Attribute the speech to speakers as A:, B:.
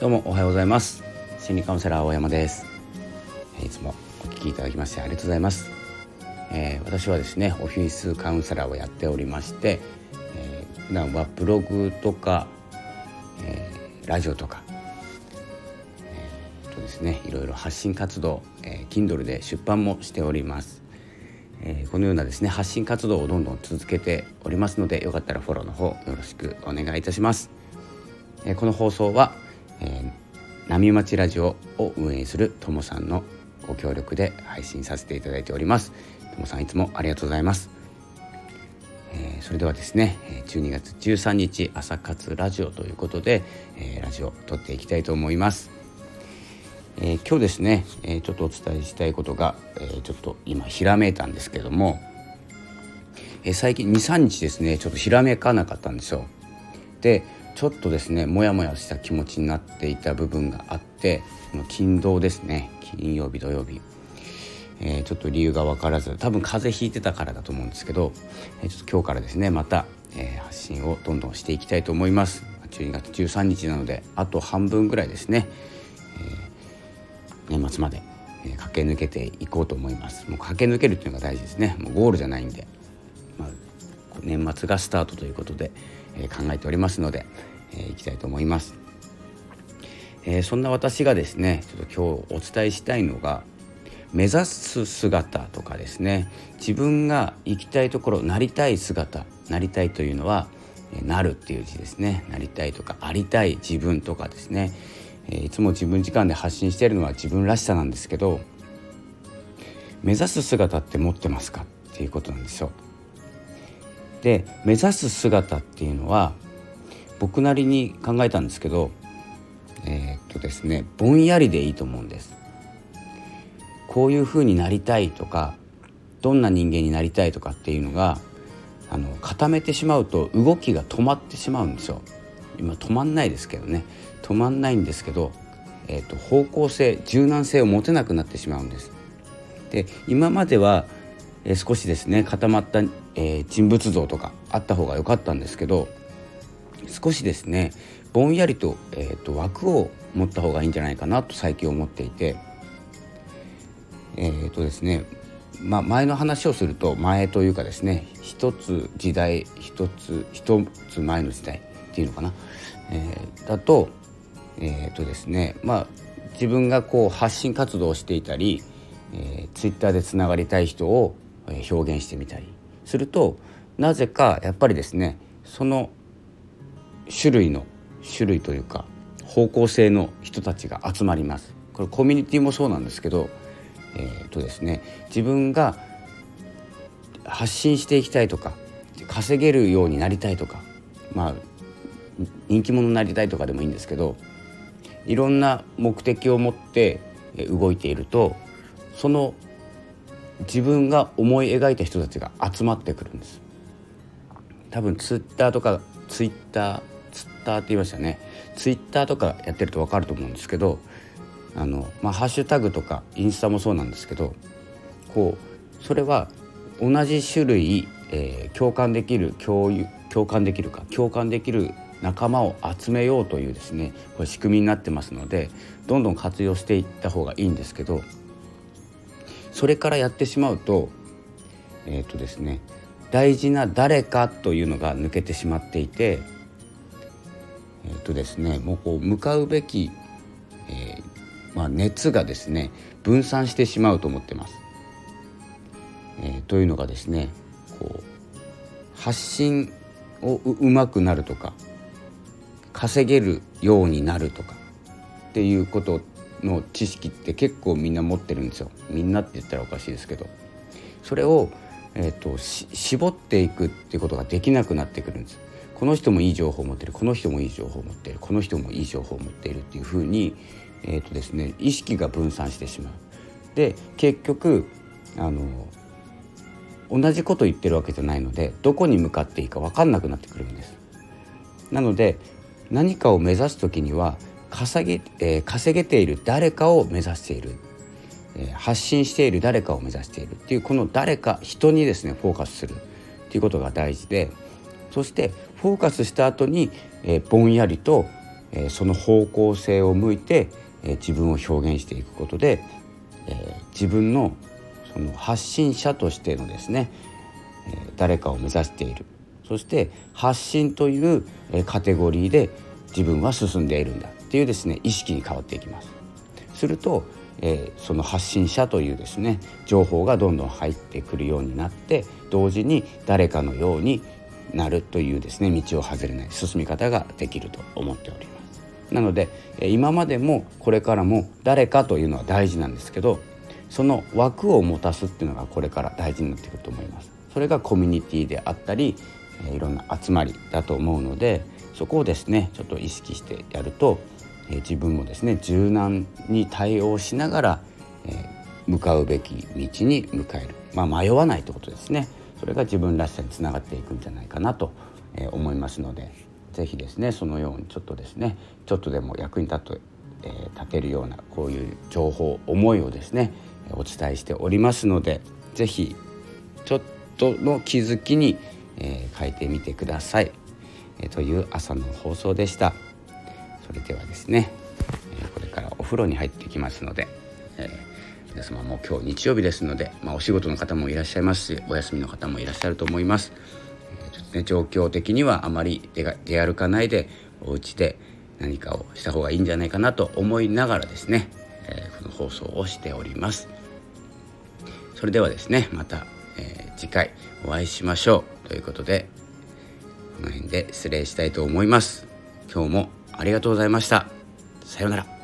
A: どうもおはようございます。心理カウンセラー大山です。いつもお聞きいただきましてありがとうございます、えー、私はですねオフィスカウンセラーをやっておりまして、えー、普段はブログとか、えー、ラジオとかえー、とですねいろいろ発信活動、えー、Kindle で出版もしております。えー、このようなですね発信活動をどんどん続けておりますのでよかったらフォローの方よろしくお願いいたします、えー、この放送は、えー、波町ラジオを運営するともさんのご協力で配信させていただいております。ともさんいつもありがとうございます、えー、それではですね12月13日朝活ラジオということで、えー、ラジオを撮っていきたいと思います。えー、今日ですね、え、ちょっとお伝えしたいことが、え、ちょっと今ひらめいたんですけども、え最近23日ですねちょっとひらめかなかったんですよ。でちょっとですねモヤモヤした気持ちになっていた部分があって金土ですね金曜日土曜日、えちょっと理由が分からず多分風邪ひいてたからだと思うんですけど、えちょっと今日からですねまた、え発信をどんどんしていきたいと思います。12月13日なのであと半分ぐらいですね。え年末まで、え駆け抜けていこうと思いますもう駆け抜けるっていうのが大事ですねもうゴールじゃないんで、年末がスタートということで、え考えておりますので、えー、いきたいと思います、えー、そんな私がですねちょっと今日お伝えしたいのが目指す姿とかですね自分が行きたいところなりたい姿なりたいというのはなるっていう字ですね。なりたいとかありたい自分とかですね。えいつも自分時間で発信しているのは自分らしさなんですけど目指す姿って持ってますか？っていうことなんですよ。で目指す姿っていうのは僕なりに考えたんですけどえー、っとですねぼんやりでいいと思うんです。こういうふうになりたいとかどんな人間になりたいとかっていうのがあの固めてしまうと動きが止まってしまうんですよ。今止まんないですけどね止まんないんですけど、えーと、方向性柔軟性を持てなくなってしまうんです。で今までは、えー、少しですね固まった、えー、人物像とかあった方が良かったんですけど少しですねぼんやりと,、えーと、枠を持った方がいいんじゃないかなと最近思っていてえっ、ー、とですねまあ、前の話をすると前というかですね一つ時代一つ一つ前の時代っていうのかな、えー、だとえっ、ー、とですねまあ自分がこう発信活動をしていたり、えー、ツイッターでつながりたい人を表現してみたりするとなぜかやっぱりですねその種類の種類というか方向性の人たちが集まります。これコミュニティもそうなんですけど、えー、とですね自分が発信していきたいとか稼げるようになりたいとかまあ人気者になりたいとかでもいいんですけどいろんな目的を持って動いているとその自分が思い描いた人たちが集まってくるんです。多分ツイッターとかツイッターツッターって言いましたね。ツイッターとかやってると分かると思うんですけどあの、まあ、ハッシュタグとかインスタもそうなんですけどこうそれは同じ種類、えー、共感できる共有共感できるか共感できる仲間を集めようというですねこれ仕組みになってますのでどんどん活用していった方がいいんですけどそれからやってしまうとえっ、ー、とですね大事な誰かというのが抜けてしまっていてえっ、ー、とですねもうこう向かうべき、えー、まあ、熱がですね分散してしまうと思ってます。えー、というのがですねこう発信をうまくなるとか稼げるようになるとかっていうことの知識って結構みんな持ってるんですよ。みんなって言ったらおかしいですけど。それを、えーと、絞っていくっていうことができなくなってくるんです。この人もいい情報を持ってる。この人もいい情報を持ってる。この人もいい情報を持っているっていうふうに、えーとですね、意識が分散してしまう。で結局あの同じこと言ってるわけじゃないのでどこに向かっていいか分かんなくなってくるんです。なので何かを目指す時には稼げ,、えー、稼げている誰かを目指している、えー、発信している誰かを目指しているっていうこの誰か人にですねフォーカスする。っていうことが大事で。そしてフォーカスした後に、えー、ぼんやりとえー、その方向性を向いて、えー、自分を表現していくことで、えー、自分のその発信者としてのですね、えー、誰かを目指している。そして発信という、カテゴリーで自分は進んでいるんだ。っていうですね意識に変わっていきます。すると、えー、その発信者というですね情報がどんどん入ってくるようになって同時に誰かのようになるというですね道を外れない進み方ができると思っております。なので今までもこれからも誰かというのは大事なんですけどその枠を持たすっていうのがこれから大事になってくると思います。それがコミュニティであったりいろんな集まりだと思うのでそこをですねちょっと意識してやると自分もですね柔軟に対応しながら向かうべき道に向かえる、まあ、迷わないってことですね。それが自分らしさにつながっていくんじゃないかなと思いますので是非ですねそのようにちょっとですねちょっとでも役に立て,、え、立てるようなこういう情報思いをですねお伝えしておりますので是非ちょっとの気づきに、え、変えてみてください、え、という朝の放送でした。それではですね、えこれからお風呂に入ってきますので、え皆様も今日日曜日ですので、まあ、お仕事の方もいらっしゃいますしお休みの方もいらっしゃると思います。ちょっとね、状況的にはあまり出出歩かないでお家で何かをした方がいいんじゃないかなと思いながらですね、えー、この放送をしております。それではですねまた、えー、次回お会いしましょうということでこの辺で失礼したいと思います。今日もありがとうございました。さようなら。